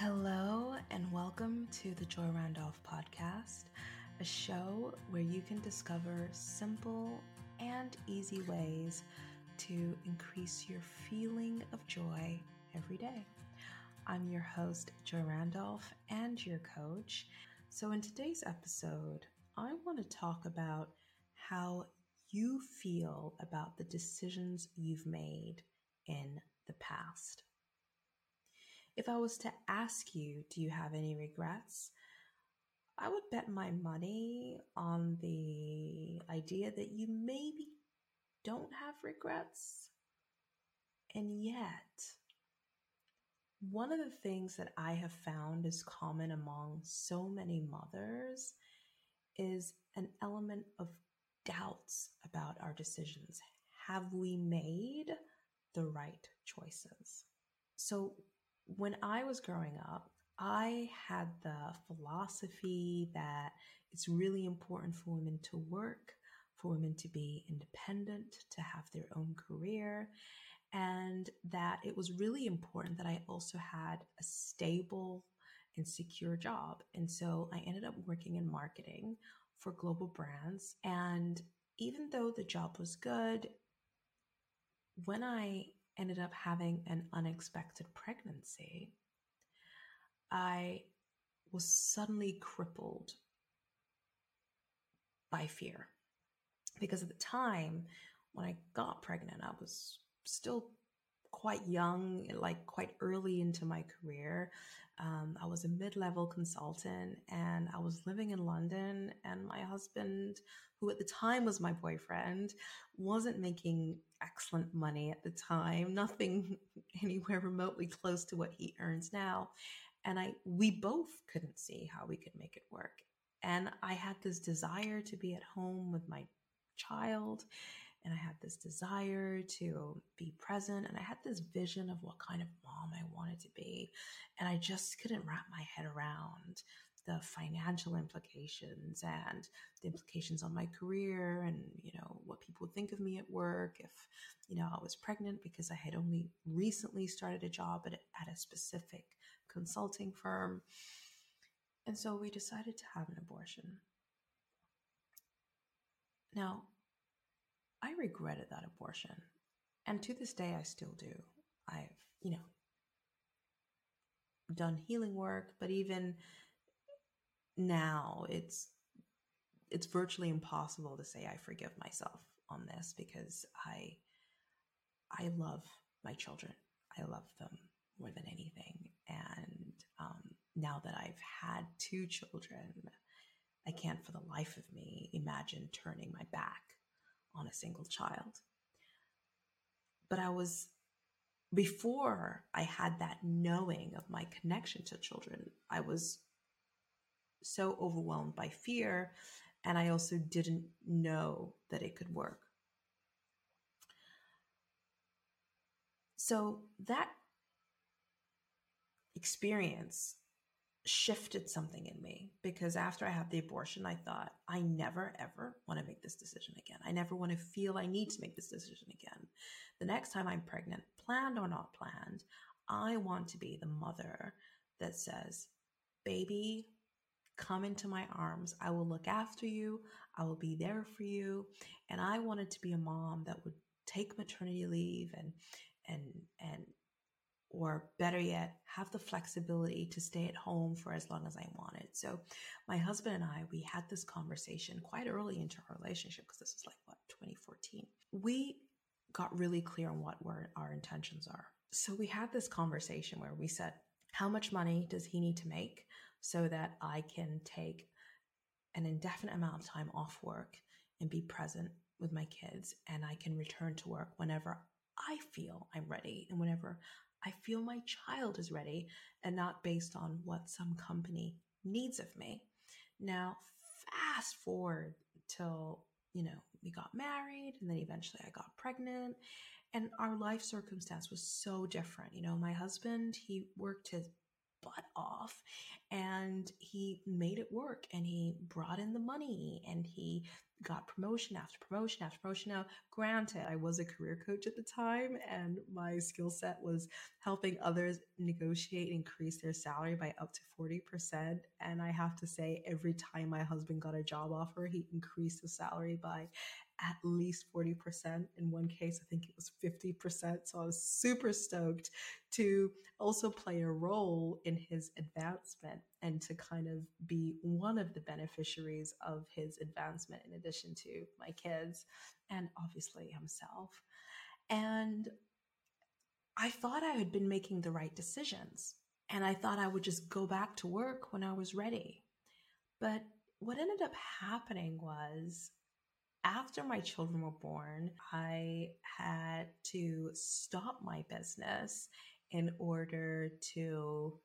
Hello, and welcome to the Joy Randolph podcast, a show where you can discover simple and easy ways to increase your feeling of joy every day. I'm your host, Joy Randolph, and your coach. So, in today's episode, I want to talk about how you feel about the decisions you've made in the past. If I was to ask you, do you have any regrets? I would bet my money on the idea that you maybe don't have regrets. And yet, one of the things that I have found is common among so many mothers is an element of doubts about our decisions. Have we made the right choices? So, when I was growing up, I had the philosophy that it's really important for women to work, for women to be independent, to have their own career, and that it was really important that I also had a stable and secure job. And so I ended up working in marketing for global brands. And even though the job was good, when I ended up having an unexpected pregnancy, I was suddenly crippled by fear. Because at the time when I got pregnant, I was still quite young, like quite early into my career. Um, I was a mid level consultant and I was living in London. And my husband, who at the time was my boyfriend, wasn't making excellent money at the time, nothing anywhere remotely close to what he earns now. And I, we both couldn't see how we could make it work. And I had this desire to be at home with my child and I had this desire to be present and I had this vision of what kind of mom I wanted to be and I just couldn't wrap my head around the financial implications and the implications on my career and you know what people would think of me at work if you know I was pregnant because I had only recently started a job at, at a specific consulting firm. And so we decided to have an abortion. Now I regretted that abortion. And to this day, I still do. I've, you know, done healing work, but even now, it's it's virtually impossible to say I forgive myself on this because I I love my children. I love them more than anything. And um, now that I've had two children, I can't for the life of me imagine turning my back on a single child. But I was, before I had that knowing of my connection to children, I was so overwhelmed by fear. And I also didn't know that it could work. So that experience shifted something in me because after I had the abortion, I thought, I never ever want to make this decision again. I never want to feel I need to make this decision again. The next time I'm pregnant, planned or not planned, I want to be the mother that says, Baby, come into my arms. I will look after you. I will be there for you. And I wanted to be a mom that would take maternity leave and or better yet, have the flexibility to stay at home for as long as I wanted. So, my husband and I, we had this conversation quite early into our relationship because this was like what 2014. We got really clear on what were our intentions are. So, we had this conversation where we said, how much money does he need to make so that I can take an indefinite amount of time off work and be present with my kids and I can return to work whenever I feel I'm ready and whenever I feel my child is ready and not based on what some company needs of me. Now, fast forward till, you know, we got married and then eventually I got pregnant and our life circumstance was so different. You know, my husband, he worked his butt off and he made it work and he brought in the money and he got promotion after promotion after promotion. Now, granted, I was a career coach at the time, and my skill set was helping others negotiate and increase their salary by up to 40%. And I have to say, every time my husband got a job offer, he increased the salary by at least 40%. In one case, I think it was 50%. So I was super stoked to also play a role in his advancement and to kind of be one of the beneficiaries of his advancement, in addition to my kids and obviously himself. And I thought I had been making the right decisions. And I thought I would just go back to work when I was ready. But what ended up happening was after my children were born, I had to stop my business in order to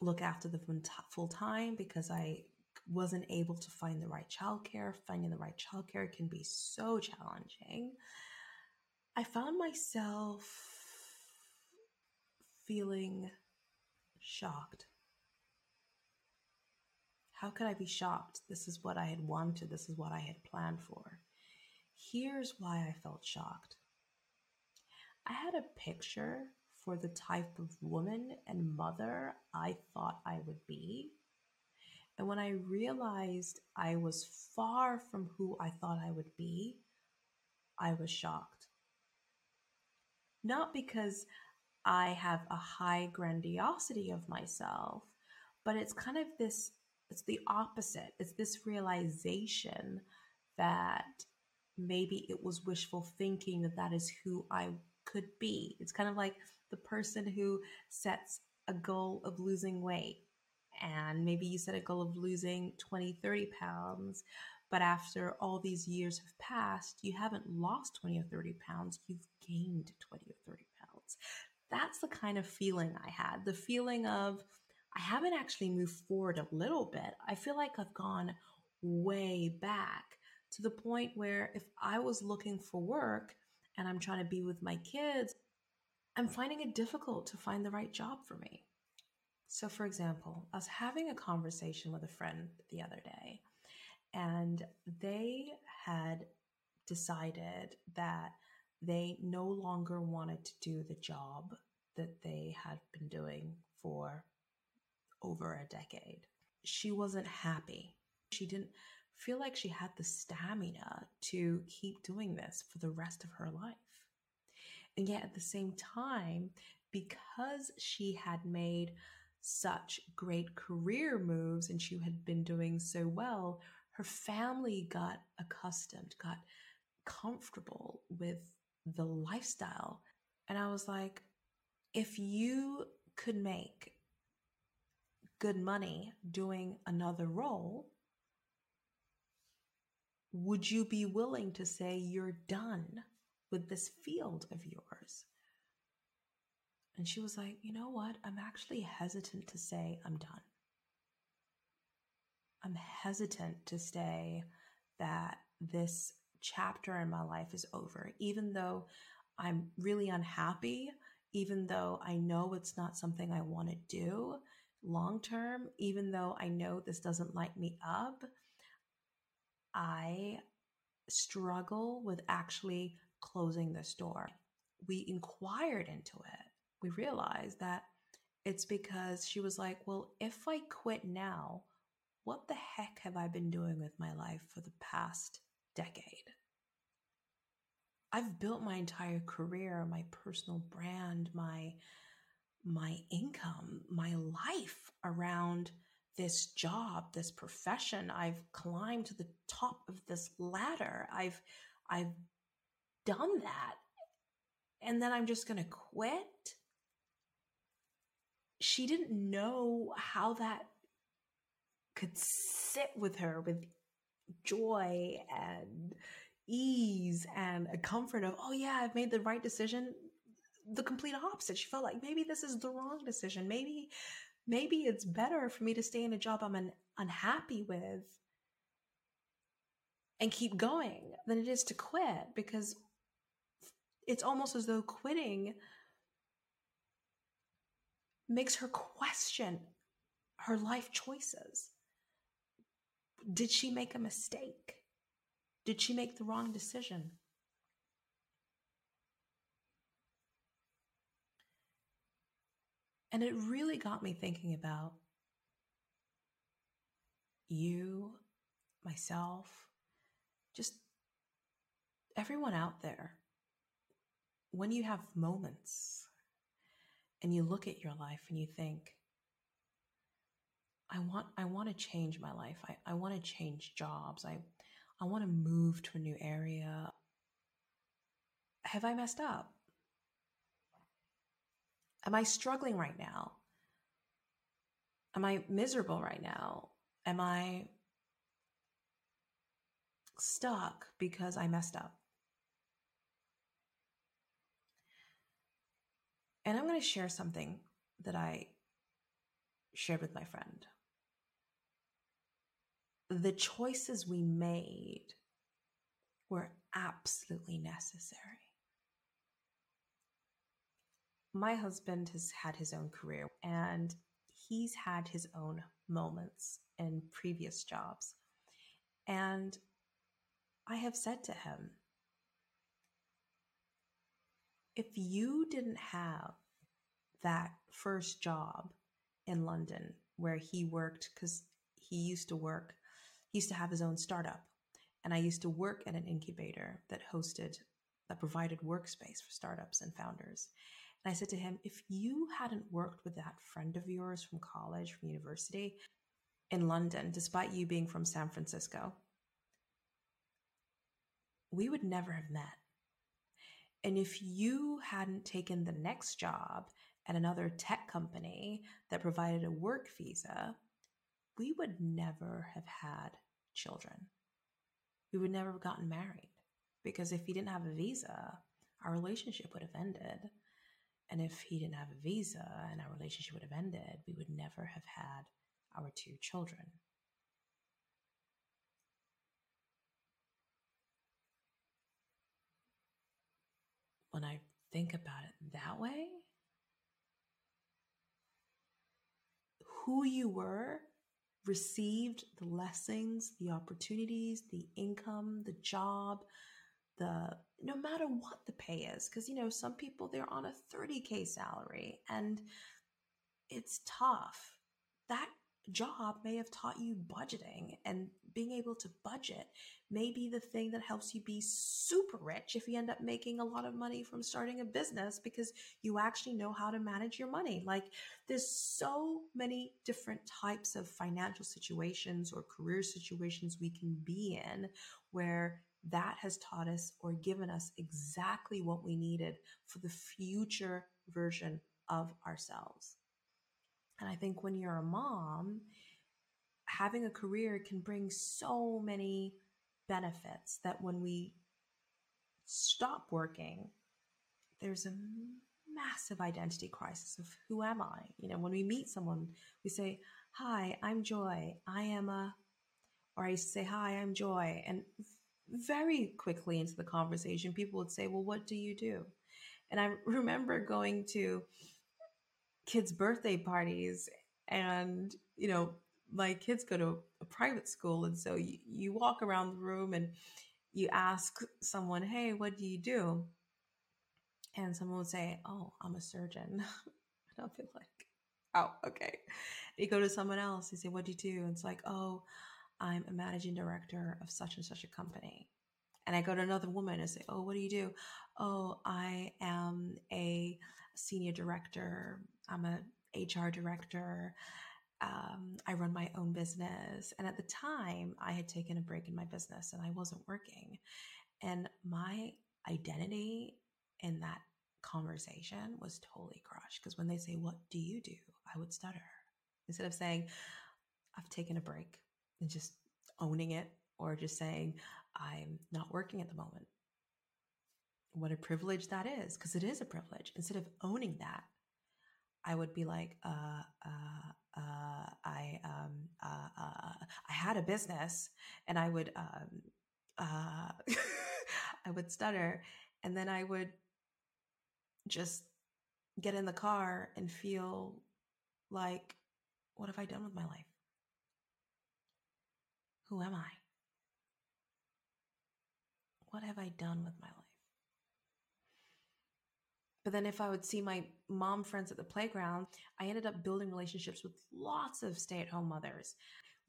look after them full time because I wasn't able to find the right childcare. Finding the right childcare can be so challenging. I found myself feeling shocked. How could I be shocked? This is what I had wanted. This is what I had planned for. Here's why I felt shocked. I had a picture for the type of woman and mother I thought I would be. And when I realized I was far from who I thought I would be, I was shocked. Not because I have a high grandiosity of myself, but it's kind of this it's the opposite. It's this realization that maybe it was wishful thinking that that is who I could be. It's kind of like the person who sets a goal of losing weight. And maybe you set a goal of losing 20, 30 pounds, but after all these years have passed, you haven't lost 20 or 30 pounds, you've gained 20 or 30 pounds. That's the kind of feeling I had the feeling of, I haven't actually moved forward a little bit. I feel like I've gone way back to the point where if I was looking for work and I'm trying to be with my kids, I'm finding it difficult to find the right job for me. So, for example, I was having a conversation with a friend the other day, and they had decided that they no longer wanted to do the job that they had been doing for over a decade. She wasn't happy. She didn't feel like she had the stamina to keep doing this for the rest of her life. And yet, at the same time, because she had made such great career moves and she had been doing so well, her family got accustomed, got comfortable with the lifestyle. And I was like, if you could make good money doing another role, would you be willing to say you're done with this field of yours? And she was like, You know what? I'm actually hesitant to say I'm done. I'm hesitant to say that this chapter in my life is over, even though I'm really unhappy, even though I know it's not something I want to do long term, even though I know this doesn't light me up. I struggle with actually closing this door. We inquired into it. We realized that it's because she was like, Well, if I quit now, what the heck have I been doing with my life for the past decade? I've built my entire career, my personal brand, my my income, my life around this job, this profession. I've climbed to the top of this ladder. I've I've done that. And then I'm just going to quit. She didn't know how that could sit with her with joy and ease and a comfort of, oh, yeah, I've made the right decision. The complete opposite. She felt like maybe this is the wrong decision. Maybe maybe it's better for me to stay in a job I'm un- unhappy with and keep going than it is to quit because it's almost as though quitting makes her question her life choices. Did she make a mistake? Did she make the wrong decision? And it really got me thinking about you, myself, just everyone out there. When you have moments and you look at your life and you think, I want I want to change my life. I, I want to change jobs. I I want to move to a new area. Have I messed up? Am I struggling right now? Am I miserable right now? Am I stuck because I messed up? And I'm going to share something that I shared with my friend. The choices we made were absolutely necessary my husband has had his own career and he's had his own moments in previous jobs. And I have said to him, if you didn't have that first job in London where he worked, because he used to work, he used to have his own startup. And I used to work at an incubator that hosted, that provided workspace for startups and founders. And I said to him, if you hadn't worked with that friend of yours from college, from university in London, despite you being from San Francisco, we would never have met. And if you hadn't taken the next job at another tech company that provided a work visa, we would never have had children. We would never have gotten married because if he didn't have a visa, our relationship would have ended. And if he didn't have a visa and our relationship would have ended, we would never have had our two children. When I think about it that way, who you were received the blessings, the opportunities, the income, the job, the no matter what the pay is because you know some people they're on a 30k salary and it's tough. That job may have taught you budgeting and being able to budget may be the thing that helps you be super rich if you end up making a lot of money from starting a business because you actually know how to manage your money. Like there's so many different types of financial situations or career situations we can be in where that has taught us or given us exactly what we needed for the future version of ourselves. And I think when you're a mom, having a career can bring so many benefits that when we stop working, there's a massive identity crisis of who am I? You know, when we meet someone, we say, Hi, I'm Joy. I am a, or I say, Hi, I'm Joy. And very quickly into the conversation, people would say, Well, what do you do? And I remember going to kids' birthday parties, and, you know, my kids go to a private school. And so you, you walk around the room and you ask someone, Hey, what do you do? And someone would say, Oh, I'm a surgeon. and I'll be like, Oh, okay. You go to someone else, you say, What do you do? And it's like, Oh, I'm a managing director of such and such a company. And I go to another woman and say, Oh, what do you do? Oh, I am a senior director. I'm a HR director. Um, I run my own business. And at the time, I had taken a break in my business and I wasn't working. And my identity in that conversation was totally crushed because when they say, What do you do? I would stutter. Instead of saying, I've taken a break and just owning it or just saying, I'm not working at the moment. What a privilege that is, because it is a privilege. Instead of owning that, I would be like, uh, uh, uh, I, um, uh, uh, I had a business, and I would, um, uh, I would stutter, and then I would just get in the car and feel like what have I done with my life? Who am I? What have I done with my life? But then, if I would see my mom friends at the playground, I ended up building relationships with lots of stay at home mothers.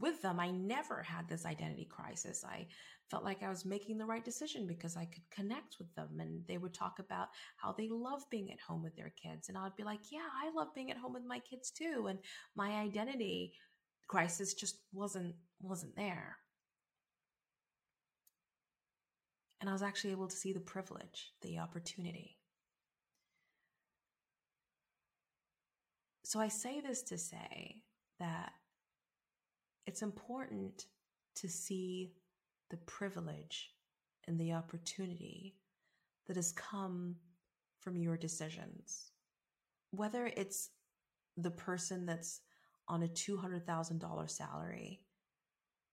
With them, I never had this identity crisis. I felt like I was making the right decision because I could connect with them and they would talk about how they love being at home with their kids. And I'd be like, yeah, I love being at home with my kids too. And my identity crisis just wasn't wasn't there. And I was actually able to see the privilege, the opportunity. So I say this to say that it's important to see the privilege and the opportunity that has come from your decisions. Whether it's the person that's on a $200,000 salary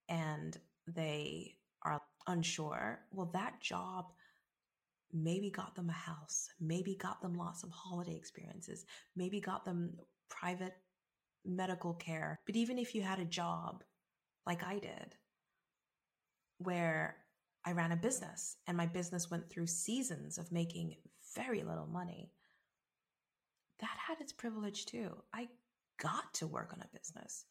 and they are unsure, well, that job maybe got them a house, maybe got them lots of holiday experiences, maybe got them private medical care. But even if you had a job like I did, where I ran a business and my business went through seasons of making very little money, that had its privilege too. I got to work on a business.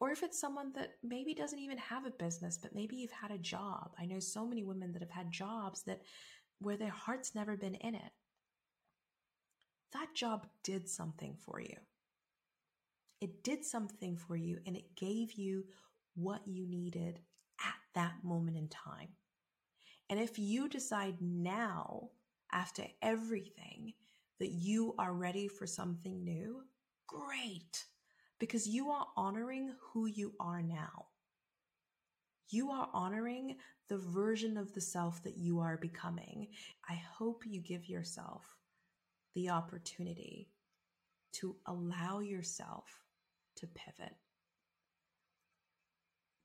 Or if it's someone that maybe doesn't even have a business, but maybe you've had a job. I know so many women that have had jobs that where their heart's never been in it. That job did something for you. It did something for you and it gave you what you needed at that moment in time. And if you decide now, after everything, that you are ready for something new, great, because you are honoring who you are now. You are honoring the version of the self that you are becoming. I hope you give yourself the opportunity to allow yourself to pivot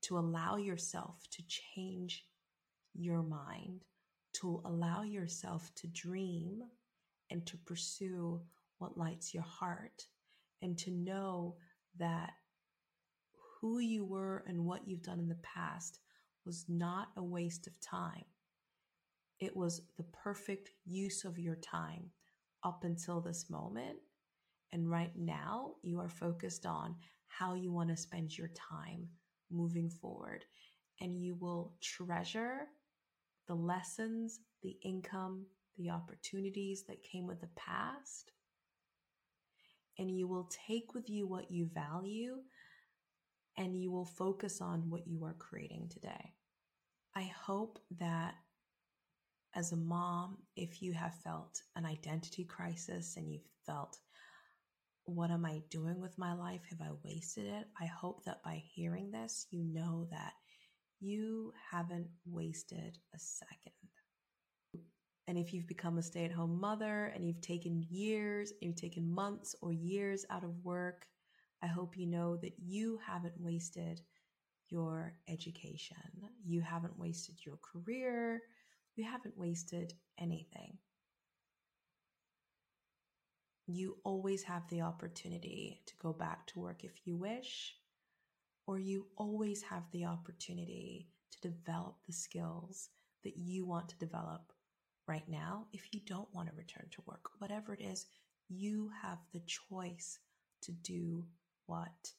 to allow yourself to change your mind, to allow yourself to dream and to pursue what lights your heart, and to know that who you were and what you've done in the past was not a waste of time. It was the perfect use of your time up until this moment. And right now, you are focused on how you want to spend your time moving forward. And you will treasure the lessons, the income, the opportunities that came with the past. And you will take with you what you value and you will focus on what you are creating today. I hope that as a mom, if you have felt an identity crisis and you've felt what am I doing with my life? Have I wasted it? I hope that by hearing this, you know that you haven't wasted a second. And if you've become a stay at home mother and you've taken years, you've taken months or years out of work, I hope you know that you haven't wasted your education. You haven't wasted your career. You haven't wasted anything you always have the opportunity to go back to work if you wish, or you always have the opportunity to develop the skills that you want to develop right now if you don't want to return to work. Whatever it is, you have the choice to do what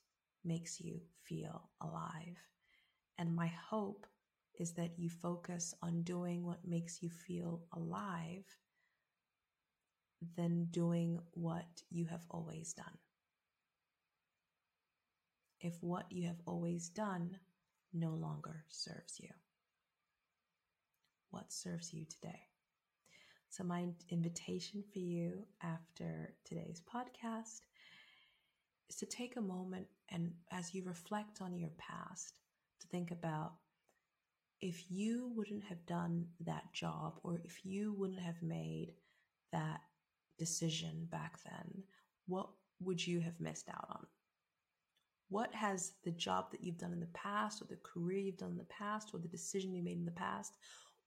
makes you feel alive. And my hope is that you focus on doing what makes you feel alive than doing what you have always done. If what you have always done no longer serves you, what serves you today? So, my invitation for you after today's podcast is to take a moment and as you reflect on your past, to think about if you wouldn't have done that job or if you wouldn't have made that decision back then, what would you have missed out on? What has the job that you've done in the past, or the career you've done in the past, or the decision you made in the past,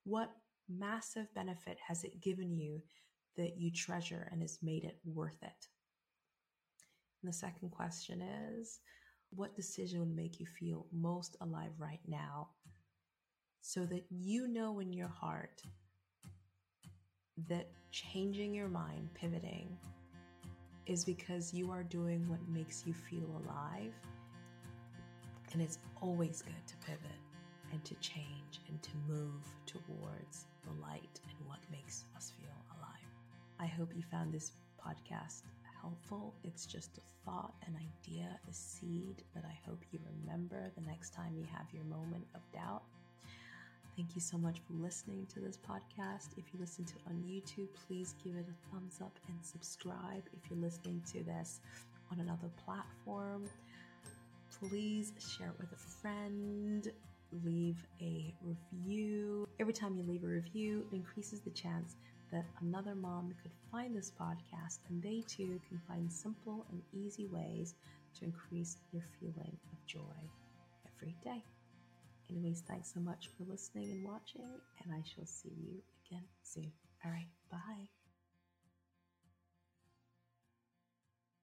what massive benefit has it given you that you treasure and has made it worth it? And the second question is what decision would make you feel most alive right now so that you know in your heart that changing your mind, pivoting, is because you are doing what makes you feel alive. And it's always good to pivot and to change and to move towards the light and what makes us feel alive. I hope you found this podcast helpful. It's just a thought, an idea, a seed that I hope you remember the next time you have your moment of doubt. Thank you so much for listening to this podcast. If you listen to it on YouTube, please give it a thumbs up and subscribe. If you're listening to this on another platform, please share it with a friend. Leave a review. Every time you leave a review, it increases the chance that another mom could find this podcast and they too can find simple and easy ways to increase their feeling of joy every day. Anyways, thanks so much for listening and watching, and I shall see you again soon. All right, bye.